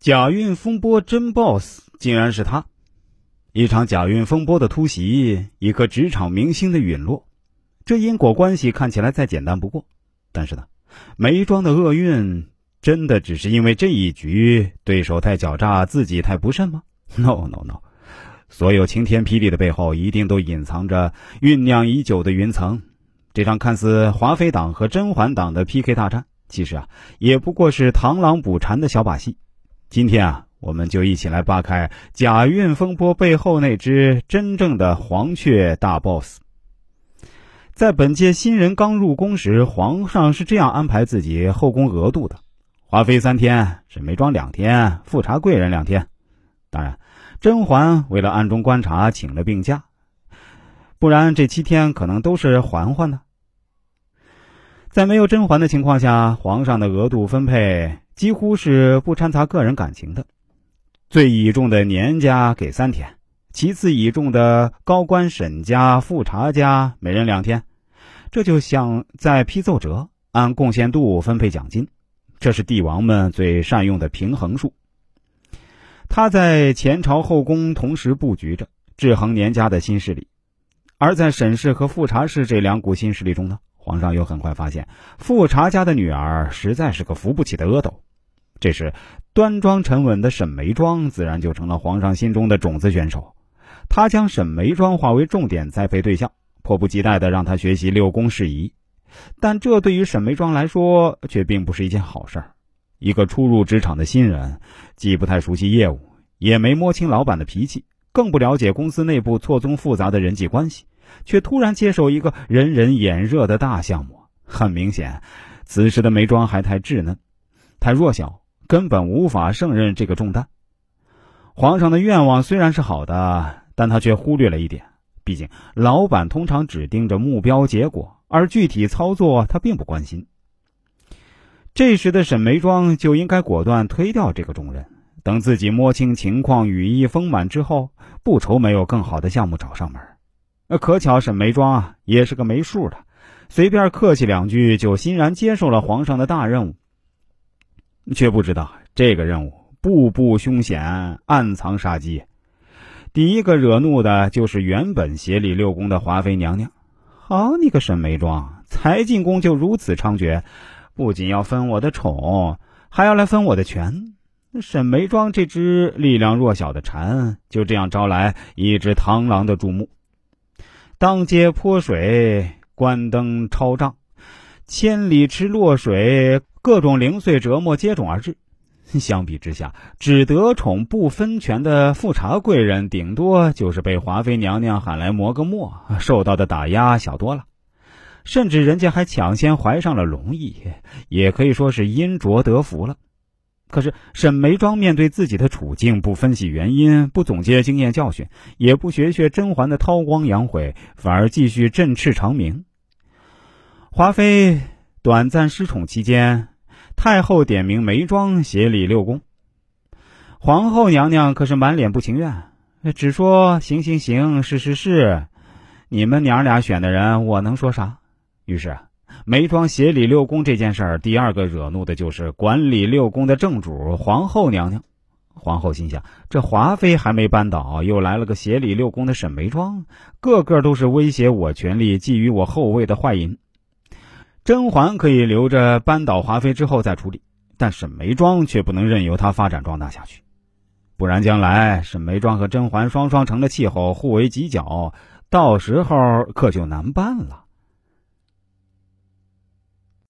假孕风波真 boss 竟然是他！一场假孕风波的突袭，一颗职场明星的陨落，这因果关系看起来再简单不过。但是呢，梅庄的厄运真的只是因为这一局对手太狡诈，自己太不慎吗？No No No！所有晴天霹雳的背后，一定都隐藏着酝酿已久的云层。这场看似华妃党和甄嬛党的 PK 大战，其实啊，也不过是螳螂捕蝉的小把戏。今天啊，我们就一起来扒开假孕风波背后那只真正的黄雀大 boss。在本届新人刚入宫时，皇上是这样安排自己后宫额度的：华妃三天，沈眉庄两天，富察贵人两天。当然，甄嬛为了暗中观察，请了病假，不然这七天可能都是嬛嬛的。在没有甄嬛的情况下，皇上的额度分配。几乎是不掺杂个人感情的，最倚重的年家给三天，其次倚重的高官沈家、富察家每人两天，这就像在批奏折，按贡献度分配奖金，这是帝王们最善用的平衡术。他在前朝后宫同时布局着，制衡年家的新势力，而在沈氏和富察氏这两股新势力中呢，皇上又很快发现富察家的女儿实在是个扶不起的阿斗。这时，端庄沉稳的沈眉庄自然就成了皇上心中的种子选手。他将沈眉庄化为重点栽培对象，迫不及待地让他学习六宫事宜。但这对于沈眉庄来说却并不是一件好事儿。一个初入职场的新人，既不太熟悉业务，也没摸清老板的脾气，更不了解公司内部错综复杂的人际关系，却突然接手一个人人眼热的大项目。很明显，此时的眉庄还太稚嫩，太弱小。根本无法胜任这个重担。皇上的愿望虽然是好的，但他却忽略了一点：毕竟老板通常只盯着目标结果，而具体操作他并不关心。这时的沈眉庄就应该果断推掉这个重任，等自己摸清情况、羽翼丰满之后，不愁没有更好的项目找上门。可巧沈眉庄啊，也是个没数的，随便客气两句就欣然接受了皇上的大任务。却不知道这个任务步步凶险，暗藏杀机。第一个惹怒的就是原本协理六宫的华妃娘娘。好你个沈眉庄，才进宫就如此猖獗，不仅要分我的宠，还要来分我的权。沈眉庄这只力量弱小的蝉，就这样招来一只螳螂的注目。当街泼水，关灯抄账，千里吃落水。各种零碎折磨接踵而至，相比之下，只得宠不分权的富察贵人，顶多就是被华妃娘娘喊来磨个墨，受到的打压小多了。甚至人家还抢先怀上了龙翼，也可以说是因浊得福了。可是沈眉庄面对自己的处境，不分析原因，不总结经验教训，也不学学甄嬛的韬光养晦，反而继续振翅长鸣。华妃短暂失宠期间。太后点名眉庄协理六宫，皇后娘娘可是满脸不情愿，只说行行行，是是是，你们娘俩选的人，我能说啥？于是眉庄协理六宫这件事儿，第二个惹怒的就是管理六宫的正主皇后娘娘。皇后心想：这华妃还没扳倒，又来了个协理六宫的沈眉庄，个个都是威胁我权力、觊觎我后位的坏人。甄嬛可以留着扳倒华妃之后再处理，但沈眉庄却不能任由她发展壮大下去，不然将来沈眉庄和甄嬛双双成了气候，互为犄角，到时候可就难办了。